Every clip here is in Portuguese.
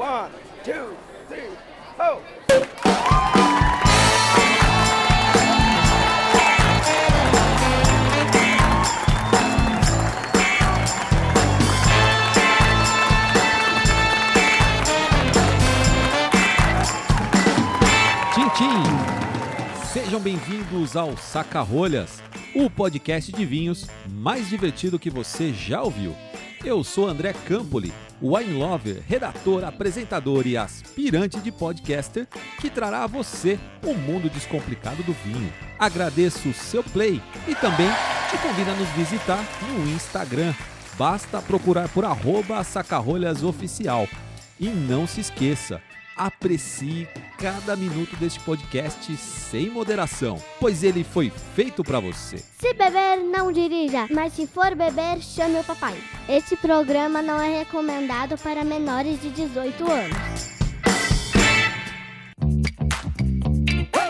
One, two, three, tchim! Sejam bem-vindos ao Saca-Rolhas, o podcast de vinhos mais divertido que você já ouviu. Eu sou André Campoli, wine lover, redator, apresentador e aspirante de podcaster que trará a você o mundo descomplicado do vinho. Agradeço o seu play e também te convido a nos visitar no Instagram. Basta procurar por arroba sacarrolhasoficial. E não se esqueça, aprecie cada minuto deste podcast sem moderação, pois ele foi feito para você. Se beber, não dirija, mas se for beber, chame o papai. Este programa não é recomendado para menores de 18 anos.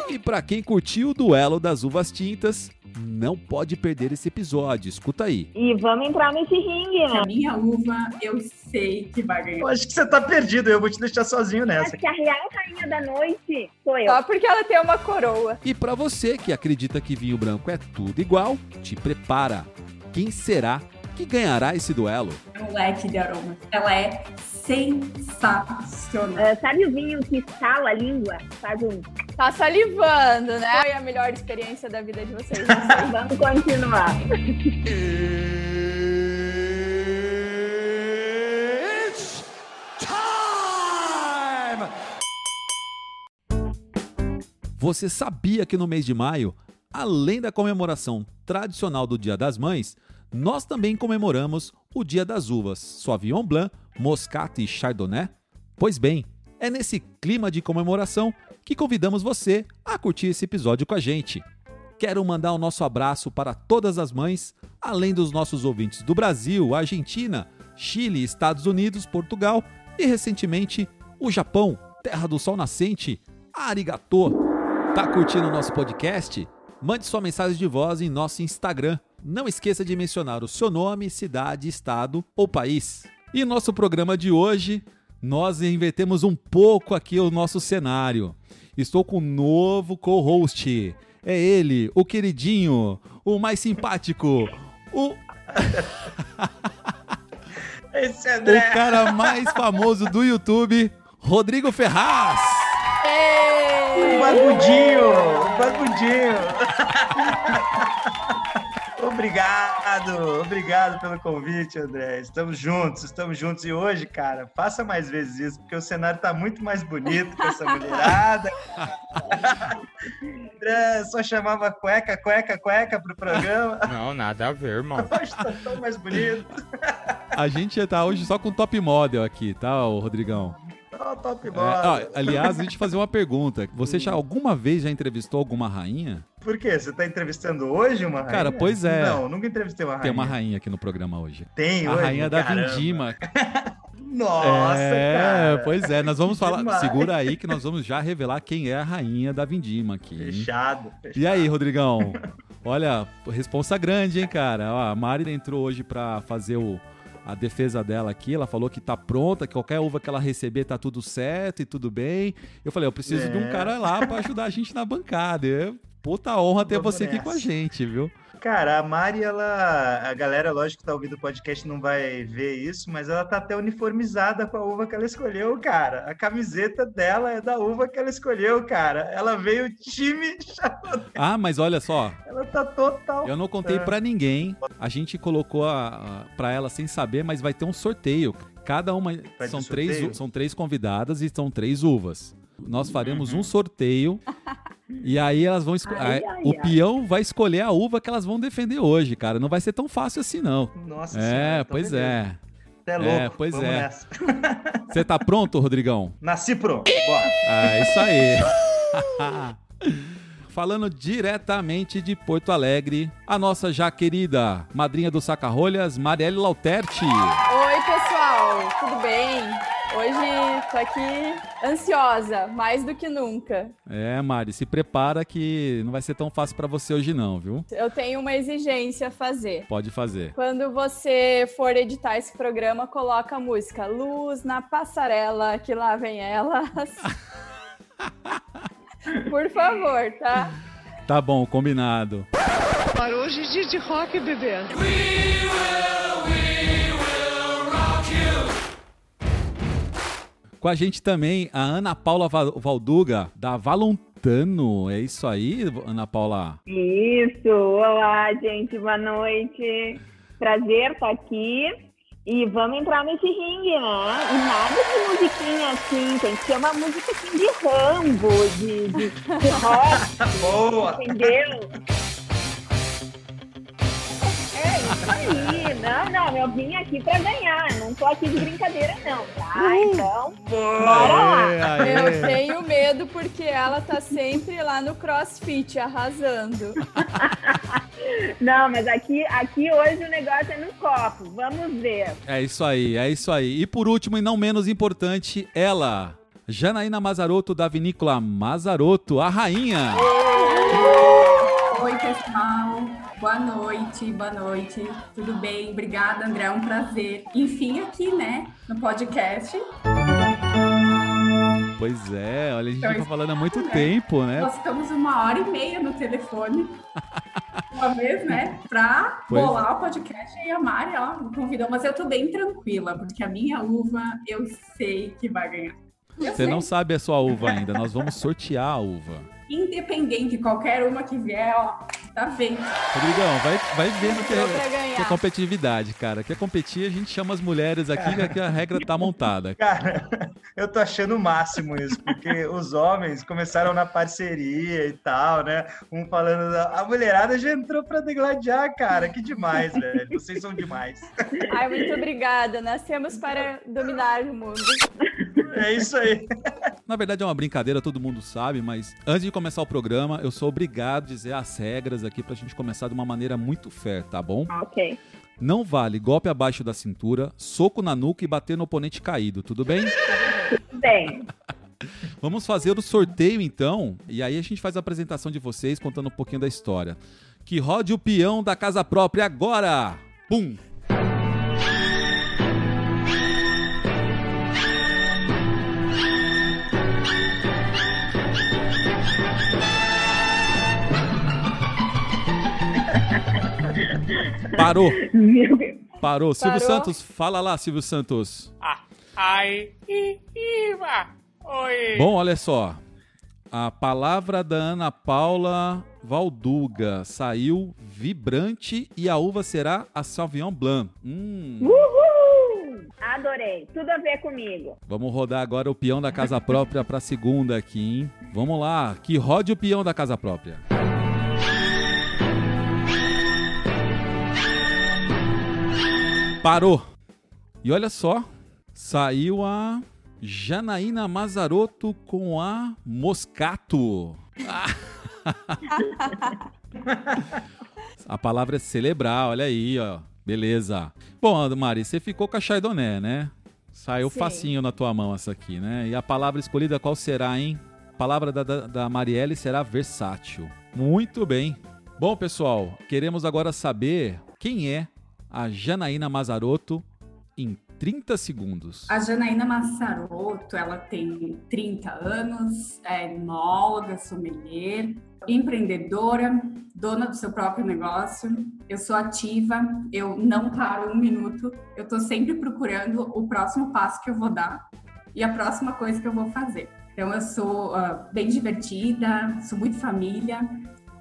E para quem curtiu o duelo das uvas tintas, não pode perder esse episódio. Escuta aí. E vamos entrar nesse ringue, né? A minha uva, eu sei que vai ganhar. Eu acho que você tá perdido, eu vou te deixar sozinho nessa. Acho que a real rainha da noite sou eu. Só porque ela tem uma coroa. E para você que acredita que vinho branco é tudo igual, te prepara. Quem será que ganhará esse duelo? É um leque de aromas. Ela é sensacional. Ah, sabe o vinho que estala a língua? Faz um. Tá salivando, né? Foi a melhor experiência da vida de vocês. Vamos continuar. It's time! Você sabia que no mês de maio, além da comemoração tradicional do Dia das Mães, nós também comemoramos o Dia das Uvas, Sauvignon Blanc, Moscato e Chardonnay? Pois bem, é nesse clima de comemoração que convidamos você a curtir esse episódio com a gente. Quero mandar o nosso abraço para todas as mães, além dos nossos ouvintes do Brasil, Argentina, Chile, Estados Unidos, Portugal e recentemente o Japão, terra do sol nascente. Arigatô! Tá curtindo o nosso podcast? Mande sua mensagem de voz em nosso Instagram. Não esqueça de mencionar o seu nome, cidade, estado ou país. E nosso programa de hoje, nós invertemos um pouco aqui o nosso cenário. Estou com um novo co-host. É ele, o queridinho, o mais simpático, o, Esse o André. cara mais famoso do YouTube, Rodrigo Ferraz. Ei! O barbudinho, o barbudinho. obrigado, obrigado pelo convite, André. Estamos juntos, estamos juntos. E hoje, cara, faça mais vezes isso, porque o cenário tá muito mais bonito com essa mulherada. André só chamava cueca, cueca, cueca pro programa. Não, nada a ver, irmão. Hoje tá tão mais bonito. A gente tá hoje só com top model aqui, tá, Rodrigão? Ó, top É, bola. ó, aliás, a gente fazer uma pergunta. Você já alguma vez já entrevistou alguma rainha? Por quê? Você tá entrevistando hoje uma rainha? Cara, pois é. Não, nunca entrevistei uma rainha. Tem uma rainha aqui no programa hoje. Tem A hoje? rainha da Caramba. Vindima. Nossa, é, cara. pois é, nós vamos falar. Demais. Segura aí que nós vamos já revelar quem é a rainha da Vindima aqui. Fechado, fechado. E aí, Rodrigão? Olha, responsa grande, hein, cara? Ó, a Mari entrou hoje pra fazer o, a defesa dela aqui. Ela falou que tá pronta, que qualquer uva que ela receber tá tudo certo e tudo bem. Eu falei, eu preciso de um É. cara lá pra ajudar a gente na bancada. É puta honra ter Vamos você aqui com a gente, viu? Cara, a Mari, ela. A galera, lógico que tá ouvindo o podcast não vai ver isso, mas ela tá até uniformizada com a uva que ela escolheu, cara. A camiseta dela é da uva que ela escolheu, cara. Ela veio time. Ah, mas olha só, Ela tá total. eu não contei pra ninguém. A gente colocou a, a, pra ela sem saber, mas vai ter um sorteio. Cada uma. Vai São três, sorteio? são três convidadas e são três uvas. Nós faremos Uhum. um sorteio. E aí elas vão escolher. Ai, ai, O ai. peão vai escolher a uva que elas vão defender hoje, cara. Não vai ser tão fácil assim, não. Nossa É, senhora, pois é. Você é louco. É, pois Vamos é. Você tá pronto, Rodrigão? Nasci pronto. Bora. Ah, isso aí. Falando diretamente de Porto Alegre, a nossa já querida madrinha do Saca-Rolhas, Marielle Lauterti. Oi, pessoal, tudo bem? Hoje tô aqui ansiosa, mais do que nunca. É, Mari, se prepara que não vai ser tão fácil pra você hoje não, viu? Eu tenho uma exigência a fazer. Pode fazer. Quando você for editar esse programa, coloca a música Luz na passarela, que lá vem elas. Por favor, tá? Tá bom, combinado. Para hoje, dia de rock, bebê. Com a gente também a Ana Paula Va- Valduga, da Valontano. É isso aí, Ana Paula? Isso, olá, gente, boa noite. Prazer estar aqui. E vamos entrar nesse ringue, né? E nada de musiquinha assim, tem que ser uma música assim de Rambo, de, de, de rock, Boa! entendeu? Aí. Não, não, eu vim aqui pra ganhar, não tô aqui de brincadeira não, tá? Então, bora lá. Aê, aê. Eu tenho medo porque ela tá sempre lá no CrossFit arrasando. Não, mas aqui, aqui hoje o negócio é no copo, vamos ver. É isso aí, é isso aí. E por último, e não menos importante, ela, Janaína Mazarotto, da vinícola Mazarotto, a rainha. Oi, pessoal. Boa noite, boa noite. Tudo bem? Obrigada, André. É um prazer. Enfim, aqui, né, no podcast. Pois é, olha, a gente Então, fica falando há muito né? tempo, né? Nós ficamos uma hora e meia no telefone. Uma vez, né? Pra Pois bolar o podcast e a Mari, ó, me convidou. Mas eu tô bem tranquila, porque a minha uva eu sei que vai ganhar. Eu Você sei. não sabe a sua uva ainda, nós vamos sortear a uva. Independente, qualquer uma que vier, ó, tá bem. Rodrigão, vai, vai vendo que é, que é competitividade, cara. Quer competir, a gente chama as mulheres aqui, que aqui a regra tá montada. Cara, eu tô achando o máximo isso, porque os homens começaram na parceria e tal, né? Um falando, a mulherada já entrou pra degladiar, cara. Que demais, velho. Vocês são demais. Ai, muito obrigada. Nascemos para dominar o mundo. É isso aí. Na verdade é uma brincadeira, todo mundo sabe, mas antes de começar o programa, eu sou obrigado a dizer as regras aqui pra gente começar de uma maneira muito fair, tá bom? Ok. Não vale golpe abaixo da cintura, soco na nuca e bater no oponente caído, tudo bem? Bem, Vamos fazer o sorteio então, e aí a gente faz a apresentação de vocês contando um pouquinho da história. Que rode o peão da casa própria agora! Pum! Parou, meu Deus. parou. Silvio Parou. Santos, fala lá, Silvio Santos. Ai, i, Iva. Oi. Bom, olha só. A palavra da Ana Paula Valduga saiu vibrante e a uva será a Sauvignon Blanc. Hum, Uhul! Adorei. Tudo a ver comigo. vamos rodar agora o peão da casa própria para segunda aqui, hein? Vamos lá, que rode o peão da casa própria. Parou. E olha só, saiu a Janaína Mazarotto com a Moscato. a palavra é celebrar, olha aí, ó. Beleza. Bom, Mari, você ficou com a Chardonnay, né? Saiu Sim. facinho na tua mão essa aqui, né? E a palavra escolhida qual será, hein? A palavra da, da, da Marielle será versátil. Muito bem. Bom, pessoal, queremos agora saber quem é a Janaína Mazarotto em 30 segundos. A Janaína Massarotto, ela tem 30 anos, é enóloga, sommelier, empreendedora, dona do seu próprio negócio. Eu sou ativa, eu não paro um minuto, eu tô sempre procurando o próximo passo que eu vou dar e a próxima coisa que eu vou fazer. Então eu sou ah, bem divertida, sou muito família,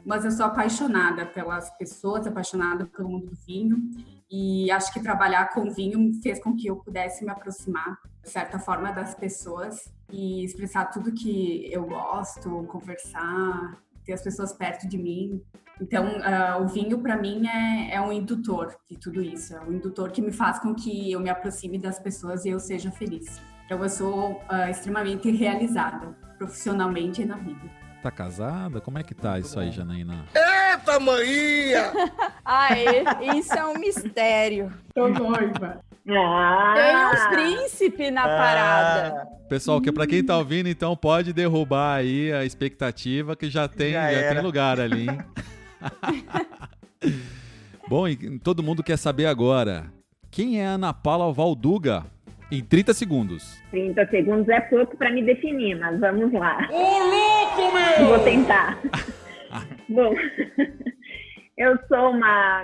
mas eu sou apaixonada pelas pessoas, apaixonada pelo mundo do vinho e acho que trabalhar com vinho fez com que eu pudesse me aproximar, de certa forma, das pessoas e expressar tudo que eu gosto, conversar, ter as pessoas perto de mim. Então, ah, o vinho, para mim, é, é um indutor de tudo isso. É um indutor que me faz com que eu me aproxime das pessoas e eu seja feliz. Então, eu sou ah, extremamente realizada, profissionalmente e na vida. Tá casada? Como é que tá isso aí, Janaína? Eita, maninha. Ai, isso é um mistério. Tô noiva. Ah, Tem uns príncipe na parada. Pessoal, que para quem tá ouvindo, então pode derrubar aí a expectativa que já tem, Já já tem lugar ali, hein? Bom, e todo mundo quer saber agora, quem é a Ana Paula Valduga? Em 30 segundos. 30 segundos é pouco para me definir, mas vamos lá. Ô, louco, meu! Vou tentar. Bom, eu sou uma,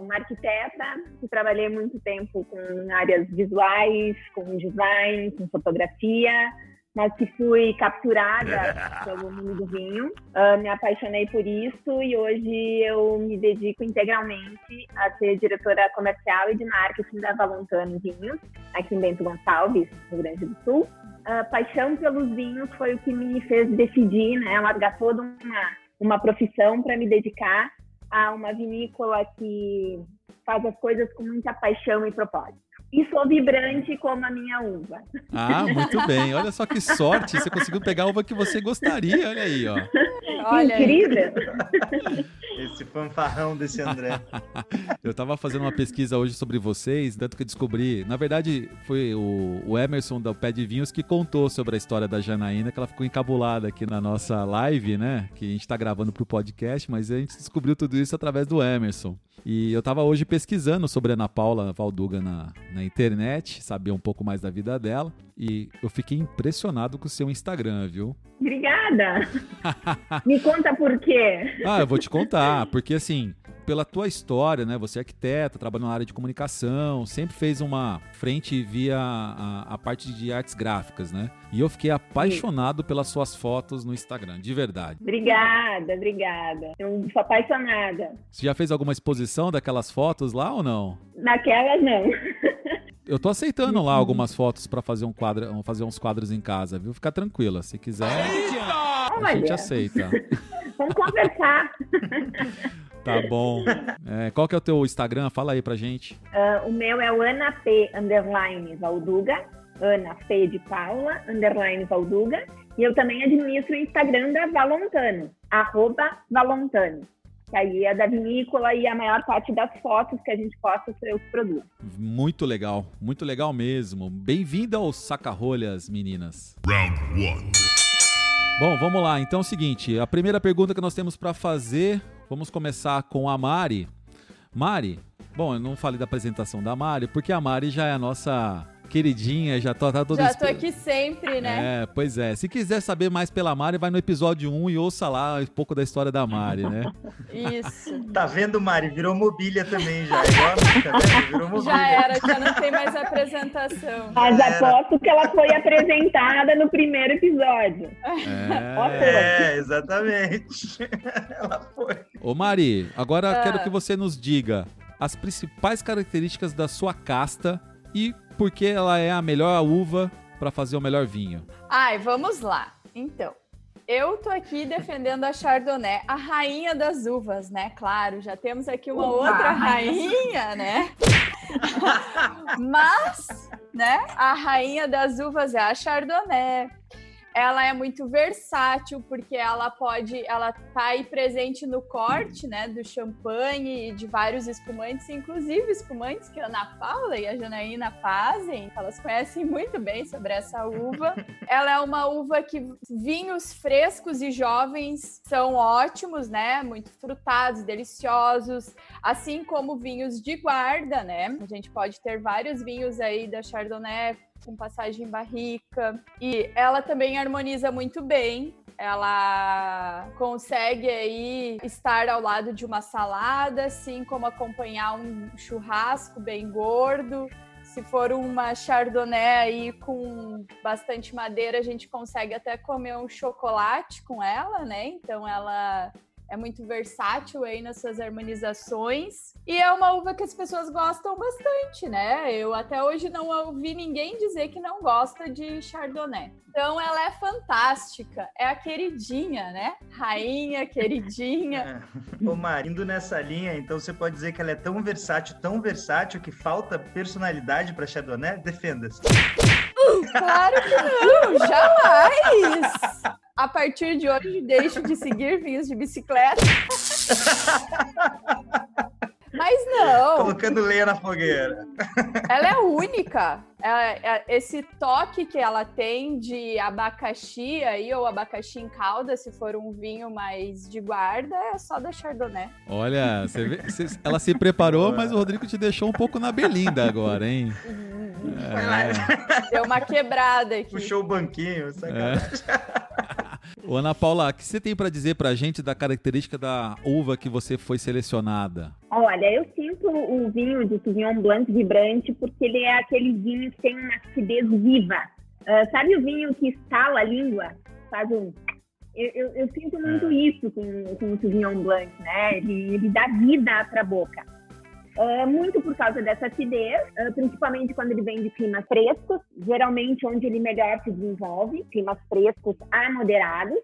uma arquiteta que trabalhei muito tempo com áreas visuais, com design, com fotografia, mas que fui capturada pelo mundo do vinho. Ah, me apaixonei por isso e hoje eu me dedico integralmente a ser diretora comercial e de marketing da Valontano Vinhos, aqui em Bento Gonçalves, no Rio Grande do Sul. A paixão pelos vinhos foi o que me fez decidir, né, largar toda uma, uma profissão para me dedicar a uma vinícola que faz as coisas com muita paixão e propósito. E sou vibrante como a minha uva. Ah, muito bem. Olha só que sorte, você conseguiu pegar a uva que você gostaria, olha aí, ó. Olha aí. Incrível! Esse fanfarrão desse André. Eu tava fazendo uma pesquisa hoje sobre vocês, tanto que eu descobri. Na verdade, foi o, o Emerson do Pé de Vinhos que contou sobre a história da Janaína, que ela ficou encabulada aqui na nossa live, né? Que a gente tá gravando pro podcast, mas a gente descobriu tudo isso através do Emerson. E eu tava hoje pesquisando sobre a Ana Paula Valduga na, na internet, saber um pouco mais da vida dela. E eu fiquei impressionado com o seu Instagram, viu? Obrigada! Me conta por quê. Ah, eu vou te contar, porque assim, pela tua história, né? Você é arquiteta, trabalha na área de comunicação, sempre fez uma frente via a, a parte de artes gráficas, né? E eu fiquei apaixonado pelas suas fotos no Instagram, de verdade. Obrigada, obrigada. Eu sou apaixonada. Você já fez alguma exposição daquelas fotos lá ou não? Naquelas, não. Eu tô aceitando lá algumas fotos pra fazer um quadro, fazer uns quadros em casa, viu? Fica tranquila, se quiser, a gente Olha, aceita. vamos conversar. Tá bom. É, qual que é o teu Instagram? Fala aí pra gente. Ah, o meu é o Ana P. Underline Valduga. Ana P. de Paula, underline Valduga. E eu também administro o Instagram da Valontano, arroba Valontano. Que aí é da vinícola e a maior parte das fotos que a gente posta eu que produzo. Muito legal, muito legal mesmo. Bem-vinda aos Sacarrolhas, meninas. Bom, vamos lá. Então é o seguinte, a primeira pergunta que nós temos para fazer, vamos começar com a Mari. Mari, bom, eu não falei da apresentação da Mari, porque a Mari já é a nossa queridinha, já tá, tá toda Já tô aqui sempre, né? É, pois é. Se quiser saber mais pela Mari, vai no episódio 1 e ouça lá um pouco da história da Mari, né? Isso. Tá vendo, Mari? Virou mobília também já. Igual a mim, tá vendo? Virou mobília. Já era, já não tem mais apresentação. Mas Era. aposto que ela foi apresentada no primeiro episódio. É. É, exatamente. Ela foi. Ô Mari, agora Ah. quero que você nos diga as principais características da sua casta e por que ela é a melhor uva para fazer o melhor vinho. Ai, vamos lá. Então, eu tô aqui defendendo a Chardonnay, a rainha das uvas, né? Claro, já temos aqui uma Opa, outra rainha rainha, né? Mas, né, a rainha das uvas é a Chardonnay. Ela é muito versátil porque ela pode, ela tá aí presente no corte, né, do champanhe e de vários espumantes, inclusive espumantes que a Ana Paula e a Janaína fazem. Elas conhecem muito bem sobre essa uva. Ela é uma uva que vinhos frescos e jovens são ótimos, né? Muito frutados, deliciosos, assim como vinhos de guarda, né? A gente pode ter vários vinhos aí da Chardonnay com passagem em barrica. E ela também harmoniza muito bem. Ela consegue aí estar ao lado de uma salada, assim como acompanhar um churrasco bem gordo. Se for uma chardonnay aí com bastante madeira, a gente consegue até comer um chocolate com ela, né? Então ela é muito versátil aí nas suas harmonizações. E é uma uva que as pessoas gostam bastante, né? Eu até hoje não ouvi ninguém dizer que não gosta de Chardonnay. Então ela é fantástica, é a queridinha, né? Rainha, queridinha. É. Ô, Mari, indo nessa linha, então você pode dizer que ela é tão versátil, tão versátil, que falta personalidade pra Chardonnay? Defenda-se. Claro que não, jamais! A partir de hoje, deixo de seguir vinhos de bicicleta. Mas não, Colocando lenha na fogueira. ela é única. É- é- esse toque que ela tem de abacaxi aí, ou abacaxi em calda, se for um vinho mais de guarda, é só da Chardonnay. Olha, você vê, você- ela se preparou, mas o Rodrigo te deixou um pouco na belinda agora, hein? É. Deu uma quebrada aqui. Puxou o banquinho, sacanagem. Ô, Ana Paula, o que você tem pra dizer pra gente da característica da uva que você foi selecionada? Olha, eu sinto o vinho de Sauvignon Blanc vibrante porque ele é aquele vinho que tem uma acidez viva. Ah, sabe o vinho que estala a língua? Faz um... Eu, eu- eu sinto muito isso com, com o Sauvignon Blanc, né? Ele, ele dá vida para a boca. Ah, muito por causa dessa acidez, ah, principalmente quando ele vem de climas frescos, geralmente onde ele melhor se desenvolve, climas frescos a moderados,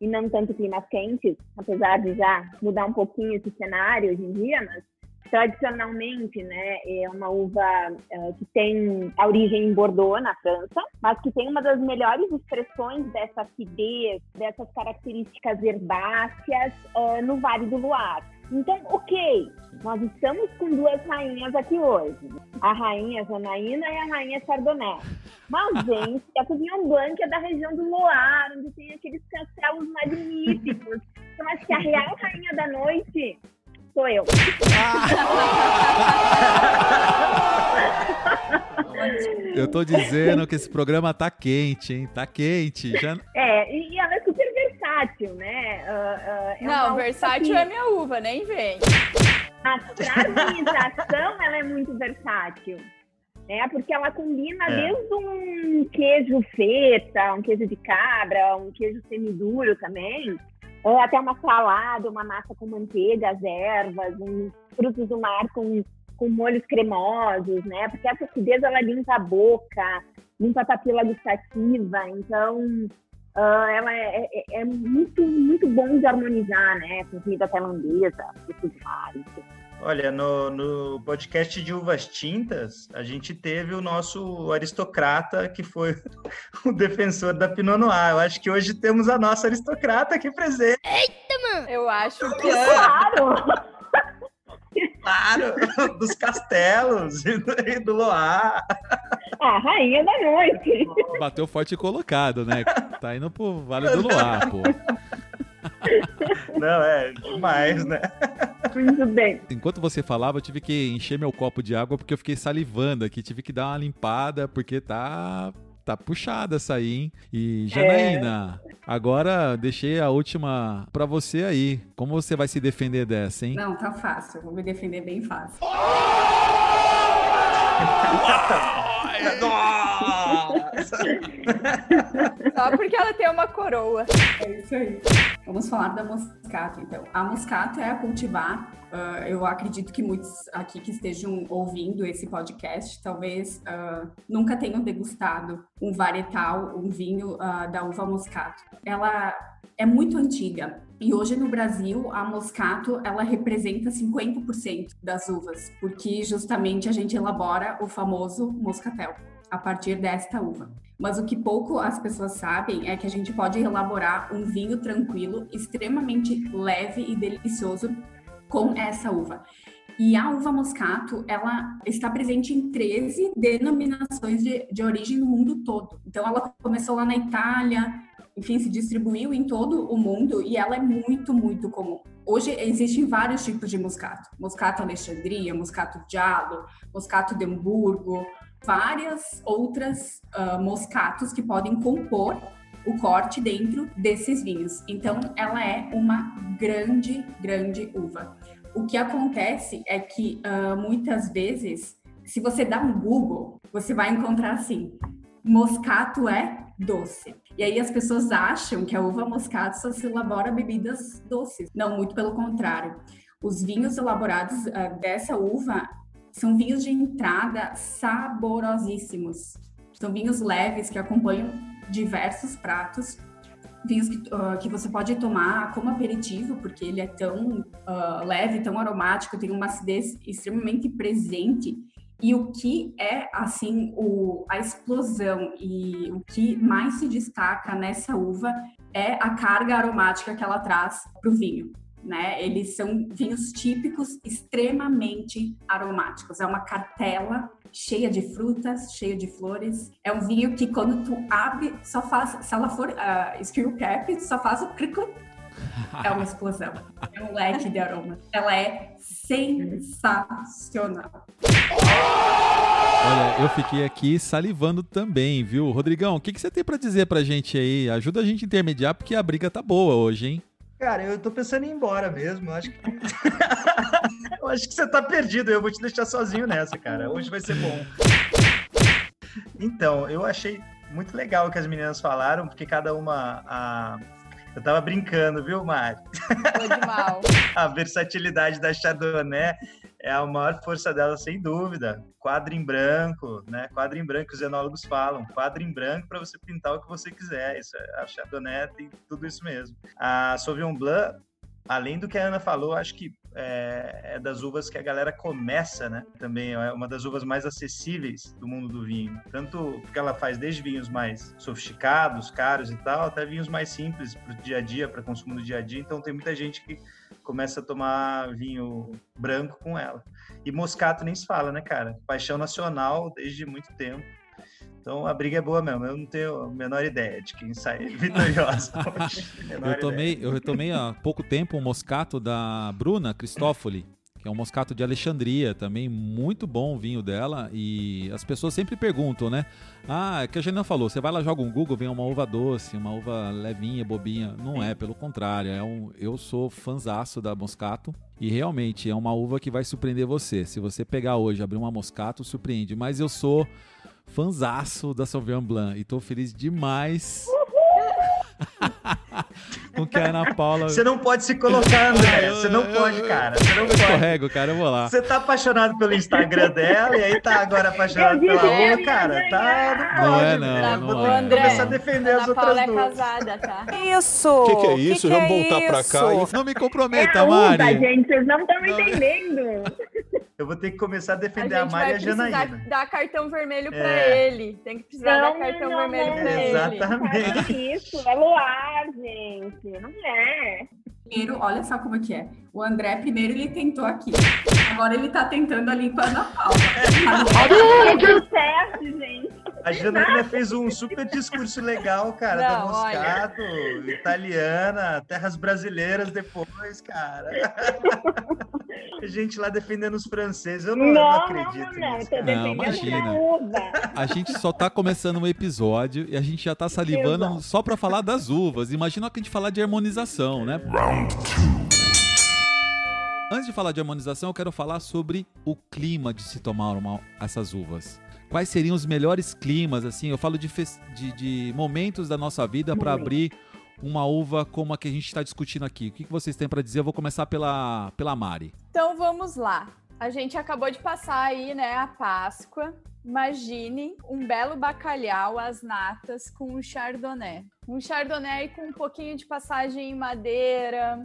e não tanto climas quentes, apesar de já mudar um pouquinho esse cenário hoje em dia, mas tradicionalmente, né, é uma uva eh, que tem a origem em Bordeaux, na França, mas que tem uma das melhores expressões dessa acidez, dessas características herbáceas eh, no Vale do Loire. Então, ok, nós estamos com duas rainhas aqui hoje, a rainha Janaína e a rainha Chardonnay. Mas, gente, a Sauvignon Blanc é da região do Loire, onde tem aqueles castelos magníficos. Então, acho que a real rainha da noite sou eu. Eu tô dizendo que esse programa tá quente, hein? Tá quente. Já... É, e e ela é super versátil, né? Ah, ah, é Não, versátil que- é minha uva, nem vem. A harmonização ela é muito versátil. Né? Porque ela combina É. desde um queijo feta, um queijo de cabra, um queijo semiduro também, ou até uma salada, uma massa com manteiga, as ervas, uns frutos do mar com, com molhos cremosos, né? Porque essa acidez ela limpa a boca, limpa a papila gustativa, então ah, ela é, é- é muito, muito bom de harmonizar, né? Com comida tailandesa, frutos do mar, enfim. Olha, no, no podcast de uvas tintas, a gente teve o nosso aristocrata, que foi o defensor da Pinot Noir. Eu acho que hoje temos a nossa aristocrata aqui presente, Eu acho que Claro! Claro, dos castelos e do, do Loire. A rainha da noite. Bateu forte e colocado, né? Tá indo pro Vale do Loire, pô. Não, é demais, né? Muito bem. Enquanto você falava, eu tive que encher meu copo de água porque eu fiquei salivando aqui. Tive que dar uma limpada porque tá. Tá puxada essa aí, hein? E Janaína, agora deixei a última pra você aí. Como você vai se defender dessa, hein? Não, tá fácil. Eu vou me defender bem fácil. Nossa! só porque ela tem uma coroa. É isso aí. Vamos falar da então. A moscato é a cultivar. ah, eu acredito que muitos aqui que estejam ouvindo esse podcast talvez ah, nunca tenham degustado um varietal, um vinho ah, da uva moscato. Ela é muito antiga. E hoje no Brasil, a moscato, ela representa 50% das uvas, porque justamente a gente elabora o famoso moscatel a partir desta uva. Mas o que pouco as pessoas sabem é que a gente pode elaborar um vinho tranquilo, extremamente leve e delicioso com essa uva. E a uva moscato, ela está presente em 13 denominações de, de origem no mundo todo. Então, ela começou lá na Itália, enfim, se distribuiu em todo o mundo e ela é muito, muito comum. Hoje existem vários tipos de moscato. Moscato Alexandria, moscato Giallo, moscato de Hamburgo, várias outras ah, moscatos que podem compor o corte dentro desses vinhos. Então, ela é uma grande, grande uva. O que acontece é que ah, muitas vezes, se você dá um Google, você vai encontrar assim: moscato é doce. E aí as pessoas acham que a uva moscato só se elabora bebidas doces. Não, muito pelo contrário. Os vinhos elaborados ah, dessa uva são vinhos de entrada saborosíssimos. São vinhos leves que acompanham diversos pratos. Vinhos que, ah, que você pode tomar como aperitivo, porque ele é tão ah, leve, tão aromático, tem uma acidez extremamente presente. E o que é, assim, o, a explosão e o que mais se destaca nessa uva é a carga aromática que ela traz para o vinho. Né? Eles são vinhos típicos extremamente aromáticos. É uma cartela cheia de frutas, cheia de flores. É um vinho que quando tu abre, só faz, se ela for uh, screw cap, só faz o cric é uma explosão. É um leque de aroma. Ela é sensacional. Olha, eu fiquei aqui salivando também, viu? Rodrigão, o que, que você tem para dizer pra gente aí? Ajuda a gente a intermediar, porque a briga tá boa hoje, hein? Cara, eu tô pensando em ir embora mesmo. Eu acho que. eu acho que você tá perdido. Eu vou te deixar sozinho nessa, cara. Hoje vai ser bom. Então, eu achei muito legal o que as meninas falaram, porque cada uma. A... Eu tava brincando, viu, Mari? Foi de mal. a versatilidade da Chardonnay é a maior força dela, sem dúvida. Quadro em branco, né? Quadro em branco, os enólogos falam. Quadro em branco para você pintar o que você quiser. Isso, é, a Chardonnay tem tudo isso mesmo. A Sauvignon Blanc, além do que a Ana falou, acho que é, é, das uvas que a galera começa, né? Também é uma das uvas mais acessíveis do mundo do vinho. Tanto porque ela faz desde vinhos mais sofisticados, caros e tal, até vinhos mais simples para o dia a dia, para consumo no dia a dia. Então tem muita gente que começa a tomar vinho branco com ela. E moscato nem se fala, né, cara? Paixão nacional desde muito tempo. Então a briga é boa mesmo. Eu não tenho a menor ideia de quem sai vitoriosa. eu tomei, eu retomei há pouco tempo um moscato da Bruna Cristófoli, que é um moscato de Alexandria, também muito bom o vinho dela. E as pessoas sempre perguntam, né? Ah, é que a Janina falou, você vai lá, joga um Google, vem uma uva doce, uma uva levinha, bobinha. Não é, pelo contrário. É um, eu sou fanzaço da moscato. E realmente é uma uva que vai surpreender você. Se você pegar hoje, abrir uma moscato, surpreende. Mas eu sou fanzaço da Sauvignon Blanc e tô feliz demais. com que a Ana Paula. Você não pode se colocar, André. Você não pode, cara. Você não eu pode. escorrego, cara. Eu vou lá. Você tá apaixonado pelo Instagram dela e aí tá agora apaixonado pela outra, cara. Tá, não, Não pode, é, não, não Vou é. ter que começar a defender as Ana outras Paula é casada, tá? Isso! O que, que é isso? Vamos voltar pra cá. e- Não me É comprometa, a uva, Mari. gente, vocês não estão entendendo. Eu vou ter que começar a A defender a, gente Mari e a precisar Janaína. dar cartão vermelho pra É. ele. Tem que precisar Não, dar cartão não, vermelho pra ele. Exatamente. Faz isso, é luar, gente. Não é. Primeiro, olha só como é que é. O André, primeiro, ele tentou aqui. Agora ele tá tentando ali com a Ana Paula. É tudo certo, gente. A Janaína fez um super discurso legal, cara, da Não, olha. Moscato, italiana, terras brasileiras depois, cara. A gente lá defendendo os franceses. Eu não, não Não, não, acredito não, nisso. Não, imagina. a gente só tá começando um episódio e a gente já tá salivando Exato. só pra falar das uvas. Imagina que a gente falar de harmonização, né? Antes de falar de harmonização, eu quero falar sobre o clima de se tomar uma- essas uvas. Quais seriam os melhores climas, assim? Eu falo de, de- de momentos da nossa vida para abrir uma uva como a que a gente está discutindo aqui. O que que vocês têm para dizer? Eu vou começar pela, pela Mari. Então vamos lá. A gente acabou de passar aí, né, a Páscoa. Imagine um belo bacalhau às natas com um chardonnay. Um chardonnay com um pouquinho de passagem em madeira.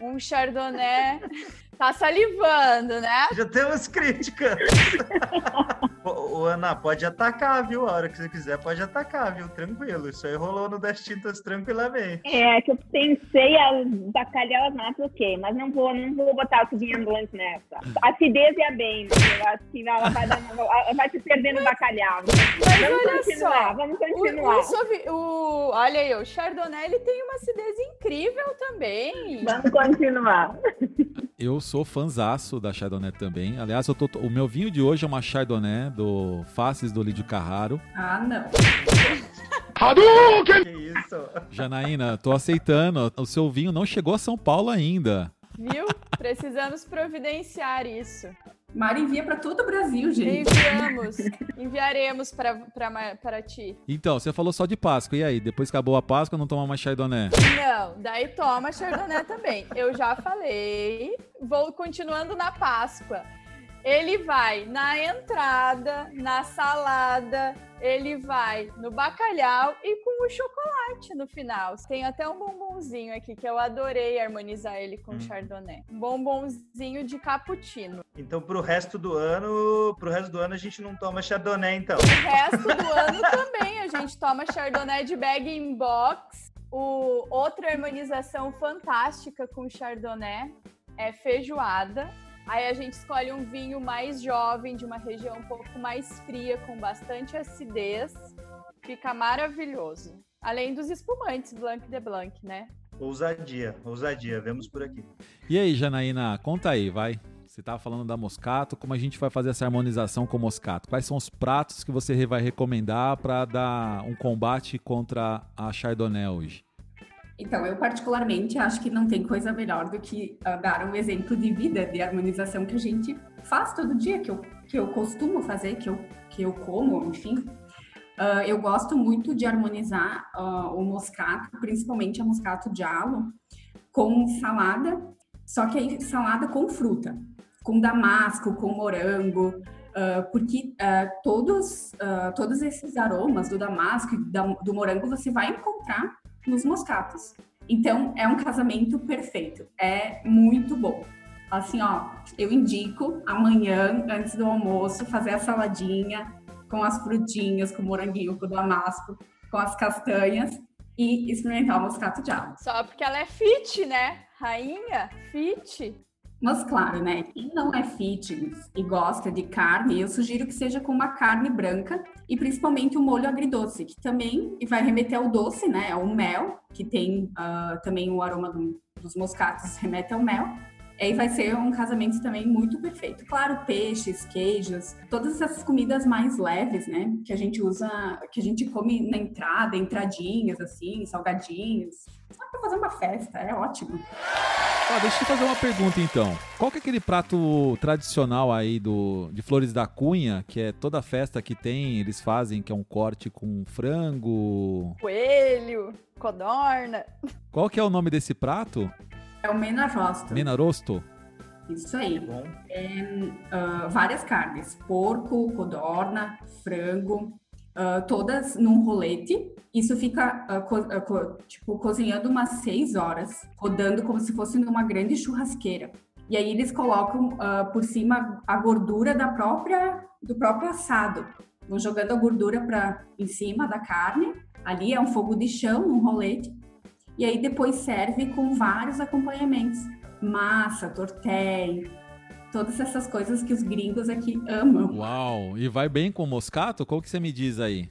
Um chardonnay. Tá salivando, né? Já temos críticas. Ô, ô, Ana, pode atacar, viu? A hora que você quiser, pode atacar, viu? Tranquilo. Isso aí rolou no Das Tintas tranquilamente. É, que eu pensei as bacalhau natas, ok, mas não vou, não vou botar o Sauvignon Blanc nessa. A acidez ia bem, mas eu acho que ela vai, dar, ela vai se perder no bacalhau. vamos olha continuar, só, vamos O, continuar. o, Sauvi- o- olha aí, o Chardonnay ele tem uma acidez incrível também. Vamos continuar. Eu sou fanzaço da Chardonnay também. Aliás, eu tô- o meu vinho de hoje é uma Chardonnay do Faces do Lídio Carraro. Ah, não. Que isso? Janaína, tô aceitando. O seu vinho não chegou a São Paulo ainda. Viu? Precisamos providenciar isso. Mari envia pra todo o Brasil, gente. Enviamos, enviaremos para, para, para ti. Então, você falou só de Páscoa. E aí, depois que acabou a Páscoa, não toma mais Chardonnay? Não, daí toma Chardonnay também. Eu já falei. Vou continuando na Páscoa. Ele vai na entrada, na salada, ele vai no bacalhau e com o chocolate no final. Tem até um bombonzinho aqui que eu adorei harmonizar ele com chardonnay. Um bombonzinho de cappuccino. Então, pro resto do ano, pro resto do ano a gente não toma Chardonnay, então. O resto do ano também a gente toma chardonnay de bag in box O, outra harmonização fantástica com Chardonnay é feijoada. Aí a gente escolhe um vinho mais jovem, de uma região um pouco mais fria, com bastante acidez. Fica maravilhoso. Além dos espumantes Blanc de Blanc, né? Ousadia, ousadia, vemos por aqui. E aí, Janaína, conta aí, vai. Você estava falando da Moscato, como a gente vai fazer essa harmonização com Moscato? Quais são os pratos que você vai recomendar para dar um combate contra a Chardonnay hoje? Então, eu particularmente acho que não tem coisa melhor do que uh, dar um exemplo de vida, de harmonização que a gente faz todo dia, que eu, que eu costumo fazer, que eu, que eu como, enfim. Uh, eu gosto muito de harmonizar uh, o moscato, principalmente a moscato de alo, com salada, só que aí salada com fruta, com damasco, com morango, porque todos, todos esses aromas do damasco e do morango você vai encontrar nos moscatos. Então, é um casamento perfeito. É muito bom. Assim, ó, eu indico amanhã, antes do almoço, fazer a saladinha com as frutinhas, com o moranguinho, com o damasco, com as castanhas e experimentar o moscato de água. Só porque ela é fit, né? Rainha, fit. Mas claro, né? Quem não é fitness e gosta de carne, eu sugiro que seja com uma carne branca e principalmente o um molho agridoce, que também vai remeter ao doce, né? Ao mel, que tem uh, também o aroma do, dos moscatos, remete ao mel. E aí vai ser um casamento também muito perfeito. Claro, peixes, queijos, todas essas comidas mais leves, né? Que a gente usa, que a gente come na entrada, entradinhas, assim, salgadinhos. Só pra fazer uma festa, é ótimo. Ah, deixa eu fazer uma pergunta então. Qual que é aquele prato tradicional aí do, de Flores da Cunha, que é toda festa que tem, eles fazem, que é um corte com frango... Coelho, codorna... Qual que é o nome desse prato? É o menarosto. Menarosto? Isso aí. Bom. É, uh, várias carnes. Porco, codorna, frango, uh, todas num rolete. Isso fica uh, co uh, co tipo cozinhando umas seis horas, rodando como se fosse numa grande churrasqueira. E aí eles colocam por cima a gordura da própria do próprio assado. Vão jogando a gordura para em cima da carne. Ali é um fogo de chão, um rolete. E aí depois serve com vários acompanhamentos. Massa, tortelli, todas essas coisas que os gringos aqui amam. Uau! E vai bem com moscato? Qual que você me diz aí?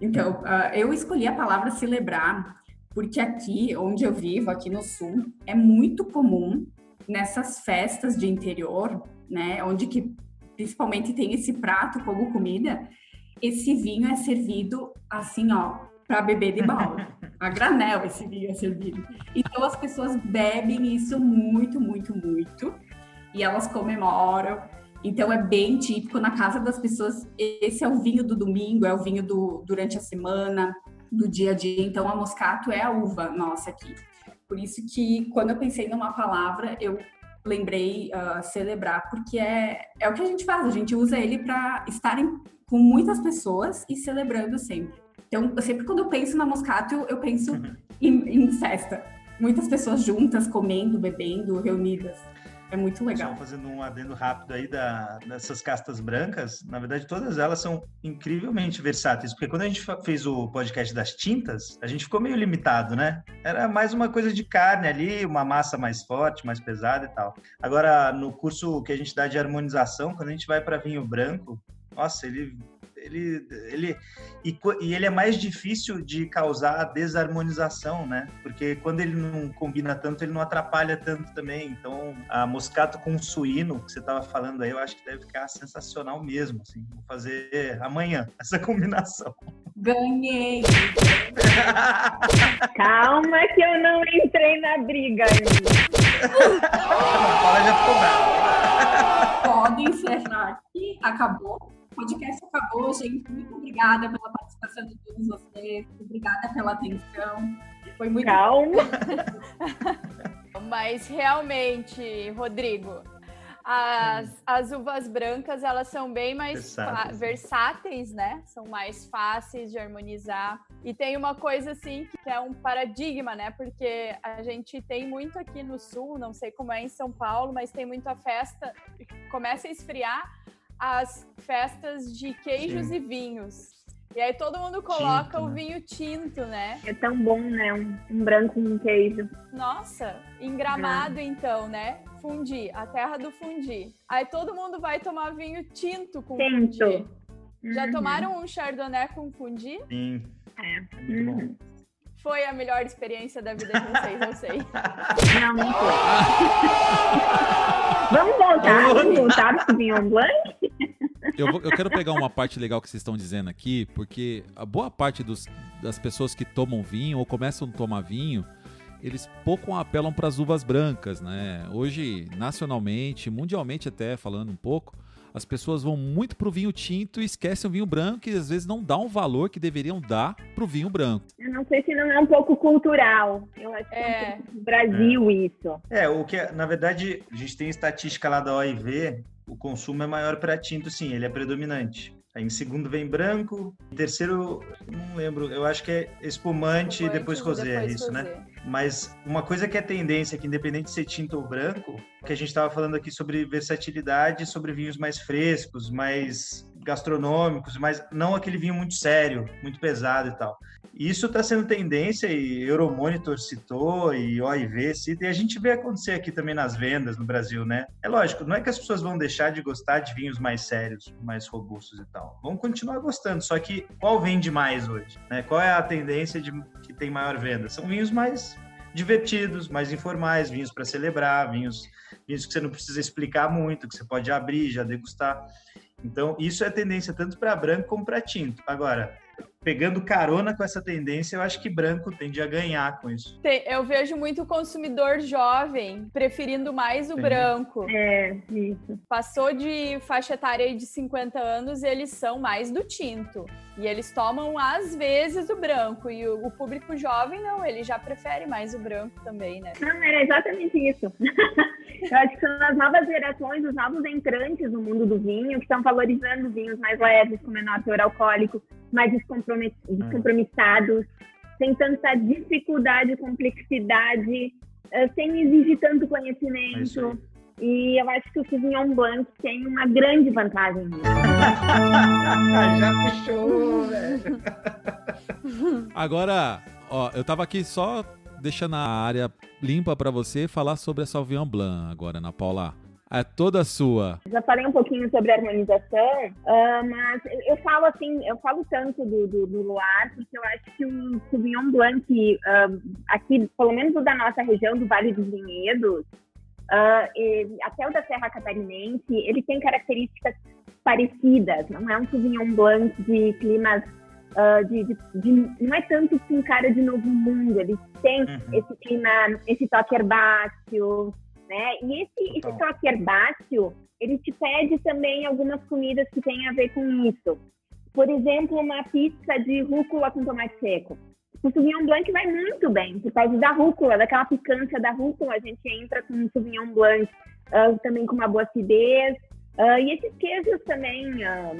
Então, uh, eu escolhi a palavra celebrar porque aqui, onde eu vivo, aqui no sul, é muito comum nessas festas de interior, né, onde que principalmente tem esse prato como comida, esse vinho é servido assim, ó, para beber de balde. A granel esse vinho é servido. Então as pessoas bebem isso muito, muito, muito e elas comemoram. Então é bem típico na casa das pessoas. Esse é o vinho do domingo, é o vinho do durante a semana, do dia a dia. Então a moscato é a uva nossa aqui. Por isso que quando eu pensei numa palavra, eu lembrei uh, celebrar, porque é, é o que a gente faz. A gente usa ele para estarem com muitas pessoas e celebrando sempre. Então, sempre quando eu penso na moscato, eu, eu penso uhum. em, em festa. Muitas pessoas juntas, comendo, bebendo, reunidas. É muito legal. Só fazendo um adendo rápido aí da, dessas castas brancas, na verdade, todas elas são incrivelmente versáteis, porque quando a gente fez o podcast das tintas, a gente ficou meio limitado, né? Era mais uma coisa de carne ali, uma massa mais forte, mais pesada e tal. Agora, no curso que a gente dá de harmonização, quando a gente vai para vinho branco, nossa, ele ele, ele e, e, ele é mais difícil de causar desarmonização, né? Porque quando ele não combina tanto, ele não atrapalha tanto também. Então, a moscato com suíno que você estava falando aí, eu acho que deve ficar sensacional mesmo. Assim. Vou fazer amanhã essa combinação. Ganhei! Calma que eu não entrei na briga ainda. Fala já ficou brava. Pode encerrar aqui. Acabou podcast acabou, gente. Muito obrigada pela participação de todos vocês. Obrigada pela atenção. Foi muito calma. Mas realmente, Rodrigo, as, as uvas brancas elas são bem mais versáteis. versáteis, né? São mais fáceis de harmonizar. E tem uma coisa assim que é um paradigma, né? Porque a gente tem muito aqui no sul, não sei como é em São Paulo, mas tem muita festa, começa a esfriar, as festas de queijos Sim. e vinhos. E aí todo mundo coloca Tinto, o né? vinho tinto, né? É tão bom, né? Um, um branco com queijo. Nossa, em Gramado então, né? Fundi, a terra do fundi. Aí todo mundo vai tomar vinho tinto com Tinto. fundi. Já Uhum. tomaram um chardonnay com fundi? Sim. É. Muito bom. Uhum. Foi a melhor experiência da vida de vocês, eu sei. Não, não foi. Vamos voltar, vamos voltar pro Sauvignon Blanc? Eu, vou- eu quero pegar uma parte legal que vocês estão dizendo aqui, porque a boa parte dos- das pessoas que tomam vinho ou começam a tomar vinho, eles pouco apelam para as uvas brancas, né? Hoje, nacionalmente, mundialmente até, falando um pouco, as pessoas vão muito pro vinho tinto e esquecem o vinho branco e às vezes não dão o valor que deveriam dar pro vinho branco. Eu não sei se não é um pouco cultural. Eu acho que é, É. um Brasil isso. É, o que é- na verdade a gente tem estatística lá da OIV, o consumo é maior para tinto, sim, ele é predominante. Aí em segundo vem branco, em terceiro, não lembro, eu acho que é espumante, e depois rosé, é isso, né? rosé. Mas uma coisa que é tendência, que independente de ser tinto ou branco, que a gente estava falando aqui sobre versatilidade, sobre vinhos mais frescos, mais gastronômicos, mas não aquele vinho muito sério, muito pesado e tal. Isso está sendo tendência e Euromonitor citou e OIV cita, e a gente vê acontecer aqui também nas vendas no Brasil, né? É lógico, não é que as pessoas vão deixar de gostar de vinhos mais sérios, mais robustos e tal. Vão continuar gostando, só que qual vende mais hoje? Né? Qual é a tendência de que tem maior venda? São vinhos mais divertidos, mais informais, vinhos para celebrar, vinhos, vinhos que você não precisa explicar muito, que você pode abrir, já degustar. Então, isso é tendência tanto para branco como para tinto. Agora, pegando carona com essa tendência, eu acho que branco tende a ganhar com isso. Tem- eu vejo muito consumidor jovem preferindo mais o Sim. branco. É, isso. Passou de faixa etária de 50 anos, eles são mais do tinto. E eles tomam, às vezes, o branco. E o, o público jovem, não, ele já prefere mais o branco também, né? Não, era exatamente isso. Eu acho que são as novas gerações, os novos entrantes no mundo do vinho, que estão valorizando vinhos mais leves, com menor teor alcoólico, mais descompromet- descompromissados, sem tanta dificuldade, complexidade, eh, sem exigir tanto É isso conhecimento. E eu acho que o Sauvignon Blanc tem uma grande vantagem. Já puxou, velho. Agora, ó, eu tava aqui só deixando a área limpa para você falar sobre a Sauvignon Blanc agora, Ana Paula. É toda sua. Já falei um pouquinho sobre a harmonização, ah, mas eu, eu falo assim, eu falo tanto do, do, do Loire, porque eu acho que o Sauvignon Blanc, ah, aqui, pelo menos o da nossa região, do Vale dos Vinhedos, ah, e até o da Serra Catarinense, ele tem características parecidas, não é um Sauvignon Blanc de climas, ah, de, de- de- não é tanto com cara de novo mundo, ele tem Uhum. esse clima, esse toque herbáceo, né? E esse, esse toque herbáceo, ele te pede também algumas comidas que têm a ver com isso. Por exemplo, uma pizza de rúcula com tomate seco. O Sauvignon Blanc vai muito bem, por causa da rúcula, daquela picância da rúcula, a gente entra com um Sauvignon Blanc ah, também com uma boa acidez. Ah, e esses queijos também ah,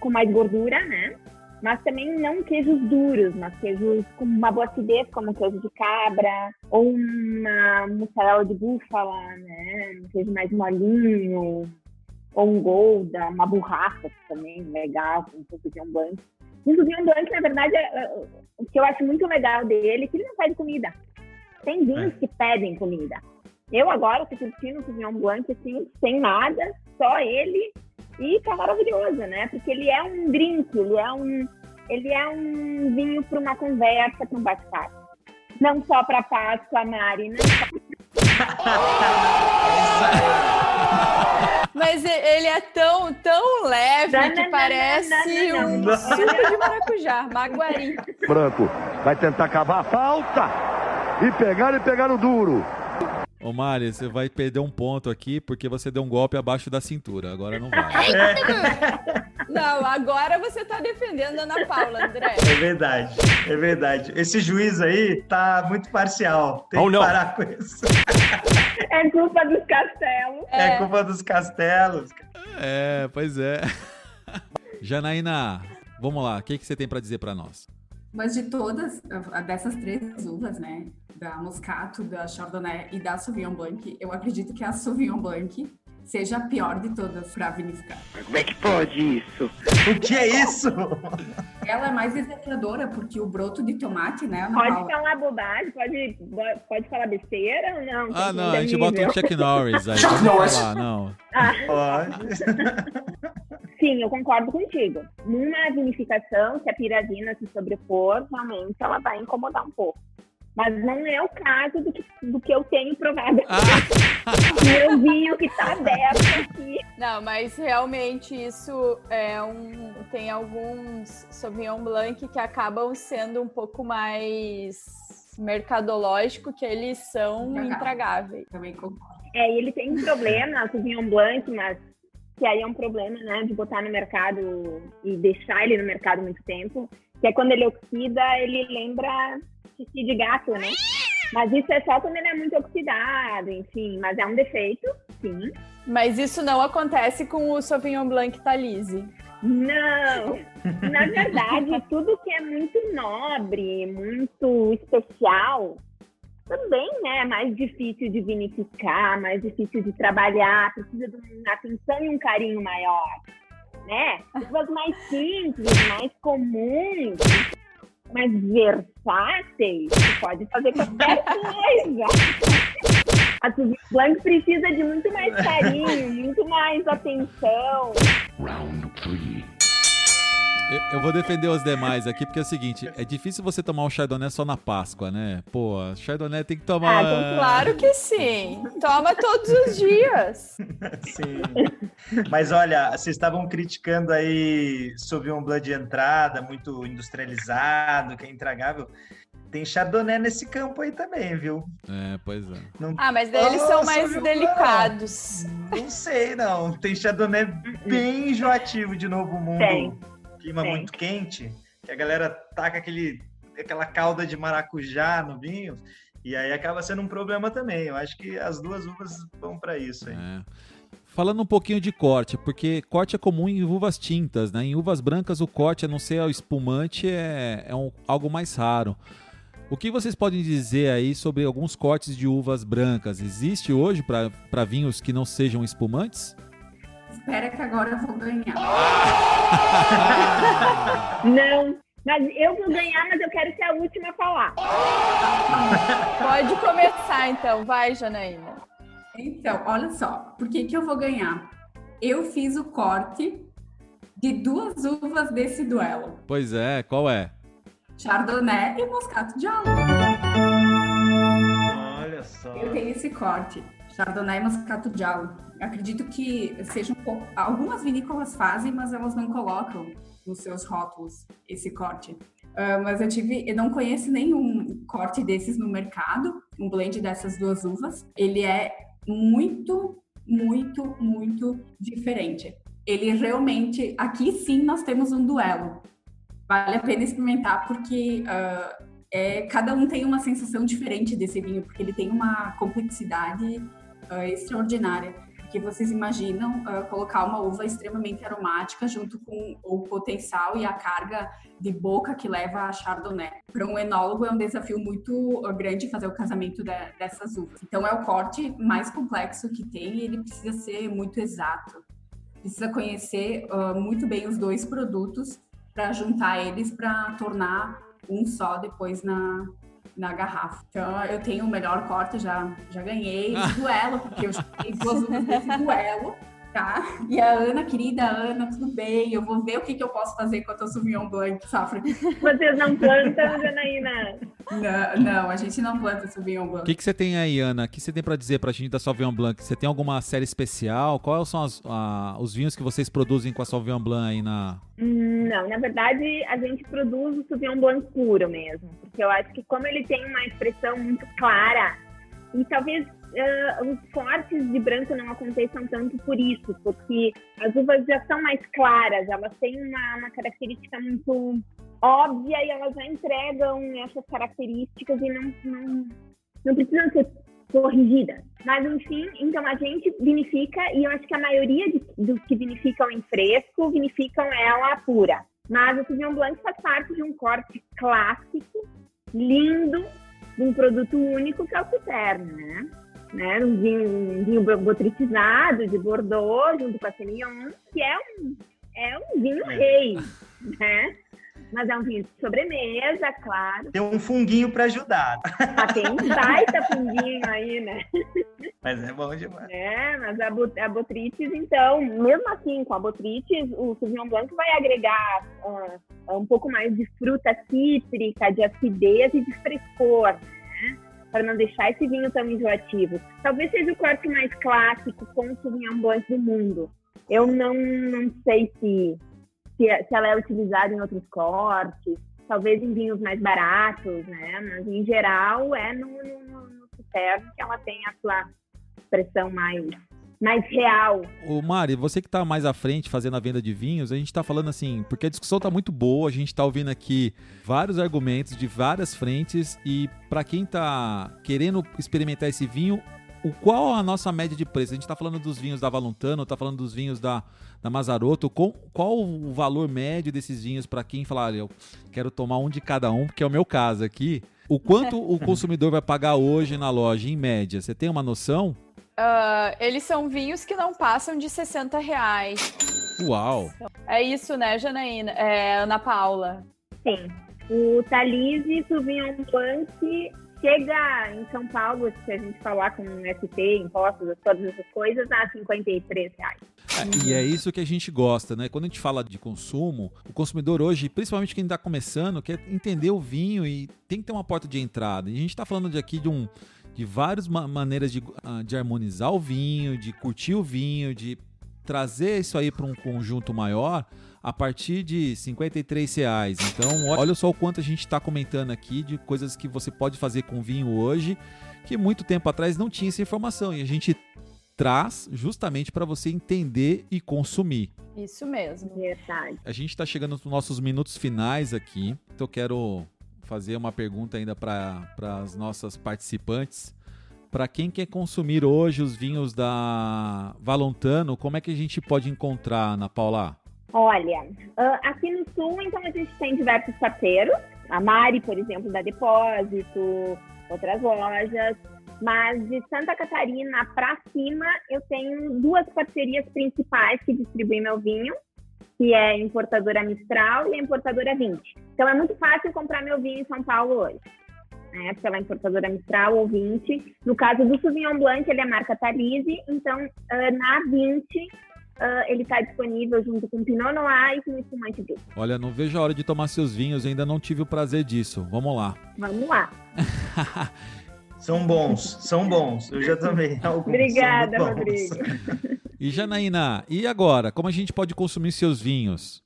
com mais gordura, né? Mas também não queijos duros, mas queijos com uma boa acidez, como queijo de cabra, ou uma mussarela de búfala, né? Um queijo mais molinho, ou um golda, uma burraca também legal, com um Sauvignon Blanc. E o Sauvignon Blanc, na verdade, é- é- o que eu acho muito legal dele é que ele não pede comida. Tem vinhos que pedem comida. Eu agora tô curtindo o Sauvignon Blanc, assim, sem nada, só ele, e tá maravilhoso, né? Porque ele é um drink, ele é um, ele é um vinho para uma conversa, para um bate-papo. Não só para Páscoa, Mari, não só Mas ele é tão, tão leve Não, que não, parece não, um suco de maracujá, maguari. Branco vai tentar cavar a falta e pegar e pegar no duro. Ô Mari, você vai perder um ponto aqui porque você deu um golpe abaixo da cintura. Agora não vai. Não, agora você tá defendendo a Ana Paula, André. É verdade, é verdade. Esse juiz aí tá muito parcial. Tem Oh, que não. parar com isso. é culpa dos castelos. É, culpa dos castelos. É, pois é. Janaína, vamos lá. O que, que você tem para dizer para nós? Mas de todas, dessas três uvas, né? Da Moscato, da Chardonnay e da Sauvignon Blanc, eu acredito que a Sauvignon Blanc seja a pior de todas para vinificar. Como é que pode isso? O que é isso? Ela é mais desafiadora porque o broto de tomate, né? Pode Paula, falar bobagem, pode, pode falar besteira ou não? Ah, não, a gente nível. bota um Chuck Norris aí. Chuck Norris. falar, não. Pode. Sim, eu concordo contigo. Numa vinificação, se a pirazina se sobrepor, realmente ela vai incomodar um pouco. Mas não é o caso do que, do que eu tenho provado aqui. Meu vinho que tá aberto aqui. Não, mas realmente isso é um. Tem alguns Sauvignon Blanc que acabam sendo um pouco mais mercadológico, que eles são Intragável. intragáveis. também concordo. É, e ele tem um problema, Sauvignon Blanc, mas que aí é um problema, né, de botar no mercado e deixar ele no mercado muito tempo, que é quando ele oxida, ele lembra xixi de gato, né? Mas isso é só quando ele é muito oxidado, enfim, mas é um defeito, sim. Mas isso não acontece com o Sauvignon Blanc Talise. Não! Na verdade, tudo que é muito nobre, muito especial, também né, é mais difícil de vinificar, mais difícil de trabalhar, precisa de uma atenção e um carinho maior. Né? Uvas mais simples, mais comuns, mais versáteis, pode fazer qualquer coisa. A Sauvignon Blanc precisa de muito mais carinho, muito mais atenção. Eu, eu vou defender os demais aqui, porque é o seguinte, é difícil você tomar um Chardonnay só na Páscoa, né? Pô, Chardonnay tem que tomar... Ah, então, claro que sim. Toma todos os dias. Sim. Mas olha, vocês estavam criticando aí Sauvignon Blanc de entrada, muito industrializado, que é intragável. Tem Chardonnay nesse campo aí também, viu? É, pois é. Não, Ah, mas daí eles são mais viu? delicados. não sei, não. Tem Chardonnay bem enjoativo de Novo Mundo. Tem. Clima Tem. muito quente, que a galera taca aquele, aquela calda de maracujá no vinho. E aí acaba sendo um problema também. Eu acho que as duas uvas vão para isso aí. É. Falando um pouquinho de corte, porque corte é comum em uvas tintas, né? Em uvas brancas o corte, a não ser o espumante, é, é um- algo mais raro. O que vocês podem dizer aí sobre alguns cortes de uvas brancas? Existe hoje para vinhos que não sejam espumantes? Espera que agora eu vou ganhar. Não. Mas eu vou ganhar, mas eu quero ser a última a falar. Pode começar então, vai, Janaína. Então, olha só, por que, que eu vou ganhar? Eu fiz o corte de duas uvas desse duelo: Pois é, qual é? Chardonnay e Moscato de Alma. Olha só. Eu tenho esse corte, Chardonnay e Moscato de Alma. Acredito que seja pouco. Algumas vinícolas fazem, mas elas não colocam nos seus rótulos esse corte. Ah, mas eu tive, eu não conheço nenhum corte desses no mercado, um blend dessas duas uvas. Ele é muito, muito, muito diferente. Ele realmente, aqui sim nós temos um duelo. Vale a pena experimentar porque ah, é, cada um tem uma sensação diferente desse vinho, porque ele tem uma complexidade ah, extraordinária. Que vocês imaginam ah, colocar uma uva extremamente aromática junto com o potencial e a carga de boca que leva a Chardonnay. Para um enólogo é um desafio muito ah, grande fazer o casamento da- dessas uvas. Então é o corte mais complexo que tem e ele precisa ser muito exato. Precisa conhecer ah, muito bem os dois produtos para juntar eles para tornar um só depois na, na garrafa. Então eu tenho o melhor corte, já, já ganhei. Esse duelo, porque eu já fiz duas uvas desse duelo, tá? E a Ana, querida Ana, tudo bem, eu vou ver o que, que eu posso fazer com a tua Sauvignon Blanc, safra. Vocês não plantam, Janaína? Não, não, a gente não planta Sauvignon O Blanc. que, que você tem aí, Ana? O que você tem para dizer para a gente da Sauvignon Blanc? Você tem alguma série especial? Quais são as- a- os vinhos que vocês produzem com a Sauvignon Blanc aí na... Não, na verdade, a gente produz o Sauvignon Blanc puro mesmo. Porque eu acho que como ele tem uma expressão muito clara, e talvez ah, os cortes de branco não aconteçam tanto por isso, porque as uvas já são mais claras, elas têm uma, uma característica muito óbvia e elas já entregam essas características e não, não, não precisam ser corrigidas. Mas, enfim, então a gente vinifica, e eu acho que a maioria de- dos que vinificam em fresco, vinificam ela pura. Mas o Sauvignon Blanc faz parte de um corte clássico, lindo, de um produto único que é o Citerno, né? Né? Um vinho, um vinho botritizado de Bordeaux, junto com a Semillon, que é um, é um vinho rei, né? Mas é um vinho de sobremesa, claro. Tem um funguinho para ajudar. Ah, tem um baita funguinho aí, né? Mas é bom demais. É, mas a, a Botrytis, então, mesmo assim, com a Botrytis, o Sauvignon Blanc vai agregar uh, um pouco mais de fruta cítrica, de acidez e de frescor? Para não deixar esse vinho tão enjoativo. Talvez seja o corte mais clássico com Sauvignon Blanc do mundo. Eu não, não sei se se, se ela é utilizada em outros cortes, talvez em vinhos mais baratos, né? Mas em geral é no, no, no Citerno que ela tem a sua expressão mais mais real. O Mari, você que está mais à frente fazendo a venda de vinhos, a gente está falando assim, porque a discussão está muito boa, a gente está ouvindo aqui vários argumentos de várias frentes e para quem está querendo experimentar esse vinho, o qual a nossa média de preço? A gente está falando dos vinhos da Valuntano, está falando dos vinhos da, da Mazarotto. Qual, qual o valor médio desses vinhos para quem falar, olha, eu quero tomar um de cada um, porque é o meu caso aqui. O quanto o consumidor vai pagar hoje na loja, em média? Você tem uma noção? Uh, eles são vinhos que não passam de 60 reais. Uau! É isso, né, Janaína? É, Ana Paula. Sim. O Talise Sauvignon Blanc chega em São Paulo, se a gente falar com ST, impostos, todas essas coisas, a 53 reais. É, e é isso que a gente gosta, né? Quando a gente fala de consumo, o consumidor hoje, principalmente quem está começando, quer entender o vinho e tem que ter uma porta de entrada. E a gente está falando de aqui de um de várias maneiras de, ah, de harmonizar o vinho, de curtir o vinho, de trazer isso aí para um conjunto maior a partir de 53 reais. Então, olha só o quanto a gente está comentando aqui de coisas que você pode fazer com vinho hoje, que muito tempo atrás não tinha essa informação. E a gente traz justamente para você entender e consumir. Isso mesmo. Verdade. A gente está chegando nos nossos minutos finais aqui, então eu quero fazer uma pergunta ainda para as nossas participantes. Para quem quer consumir hoje os vinhos da Valontano, como é que a gente pode encontrar, Ana Paula? Olha, uh, aqui no Sul, então, a gente tem diversos parceiros. A Mari, por exemplo, da Depósito, outras lojas. Mas de Santa Catarina para cima, eu tenho duas parcerias principais que distribuem meu vinho, que é a importadora Mistral e a importadora 20. Então é muito fácil comprar meu vinho em São Paulo hoje. Né, pela importadora Mistral ou 20. No caso do Sauvignon Blanc, ele é marca Talise, então uh, na 20 Uh, ele está disponível junto com Pinot Noir e com espumante branco. Olha, não vejo a hora de tomar seus vinhos, ainda não tive o prazer disso. Vamos lá. Vamos lá. são bons, são bons. Eu já tomei alguns. Obrigada, Rodrigo. E Janaína, e agora? Como a gente pode consumir seus vinhos?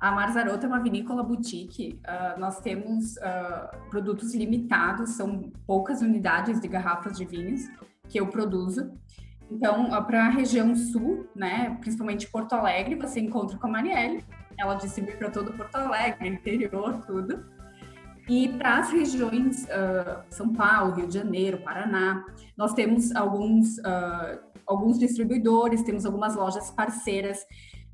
A Marzarotto é uma vinícola boutique. Uh, nós temos uh, produtos limitados, são poucas unidades de garrafas de vinhos que eu produzo. Então, para a região sul, né, principalmente Porto Alegre, você encontra com a Marielle. Ela distribui para todo Porto Alegre, interior, tudo. E para as regiões uh, São Paulo, Rio de Janeiro, Paraná, nós temos alguns, uh, alguns distribuidores, temos algumas lojas parceiras.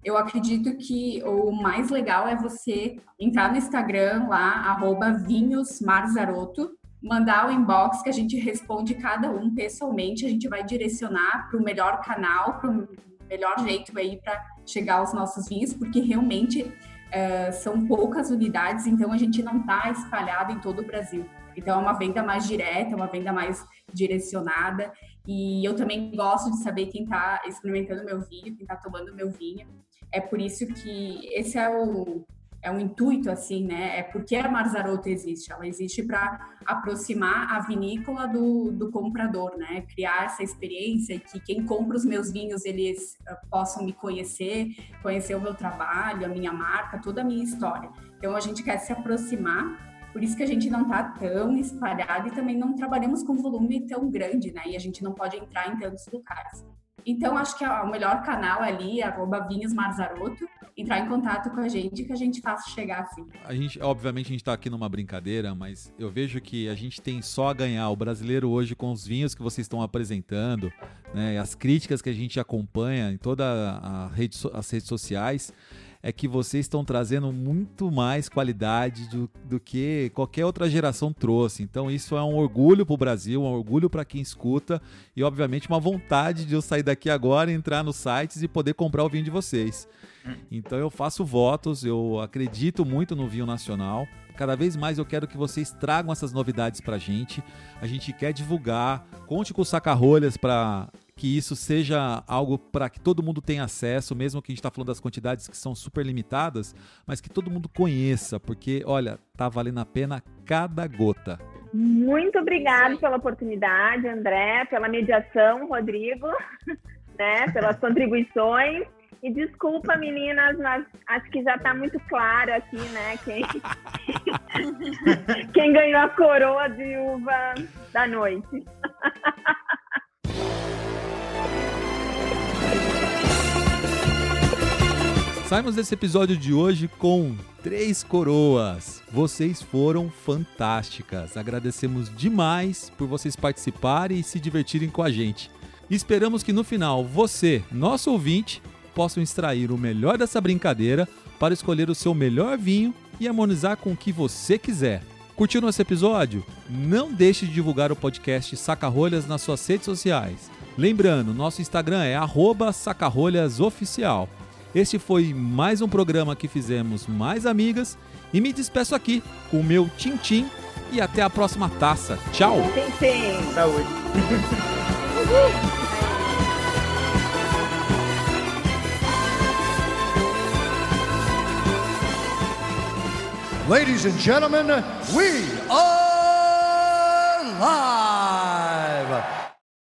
Eu acredito que o mais legal é você entrar no Instagram lá, vinhosmarzaroto, mandar o inbox que a gente responde cada um pessoalmente, a gente vai direcionar para o melhor canal, para o melhor jeito aí para chegar aos nossos vinhos, porque realmente uh, são poucas unidades, então a gente não está espalhado em todo o Brasil. Então é uma venda mais direta, uma venda mais direcionada. E eu também gosto de saber quem está experimentando meu vinho, quem está tomando meu vinho. É por isso que esse é o, é um intuito assim, né? É porque a Marzarotto existe. Ela existe para aproximar a vinícola do, do comprador, né? Criar essa experiência que quem compra os meus vinhos eles uh, possam me conhecer, conhecer o meu trabalho, a minha marca, toda a minha história. Então a gente quer se aproximar. Por isso que a gente não está tão espalhado e também não trabalhamos com volume tão grande, né? E a gente não pode entrar em tantos lugares. Então, acho que o melhor canal ali, arroba Vinhos Marzaroto, entrar em contato com a gente que a gente faça chegar assim. A gente, obviamente, a gente está aqui numa brincadeira, mas eu vejo que a gente tem só a ganhar o brasileiro hoje com os vinhos que vocês estão apresentando, né? As críticas que a gente acompanha em todas rede, as redes sociais é que vocês estão trazendo muito mais qualidade do, do que qualquer outra geração trouxe. Então isso é um orgulho para o Brasil, um orgulho para quem escuta e obviamente uma vontade de eu sair daqui agora, entrar nos sites e poder comprar o vinho de vocês. Então eu faço votos, eu acredito muito no vinho nacional. Cada vez mais eu quero que vocês tragam essas novidades pra gente. A gente quer divulgar. Conte com o Saca-Rolhas para que isso seja algo para que todo mundo tenha acesso, mesmo que a gente está falando das quantidades que são super limitadas, mas que todo mundo conheça, porque, olha, tá valendo a pena cada gota. Muito obrigado pela oportunidade, André, pela mediação, Rodrigo, né, pelas contribuições. E desculpa, meninas, mas acho que já está muito claro aqui, né? Quem, quem ganhou a coroa de uva da noite. Saímos desse episódio de hoje com três coroas. Vocês foram fantásticas. Agradecemos demais por vocês participarem e se divertirem com a gente. Esperamos que no final você, nosso ouvinte, possam extrair o melhor dessa brincadeira para escolher o seu melhor vinho e harmonizar com o que você quiser. Curtiu nosso episódio? Não deixe de divulgar o podcast Sacarolhas nas suas redes sociais. Lembrando, nosso Instagram é sacarolhasoficial. Este foi mais um programa que fizemos mais amigas e me despeço aqui com o meu Tintim e até a próxima taça. Tchau! Tintim! Saúde! Ladies and gentlemen, we are live.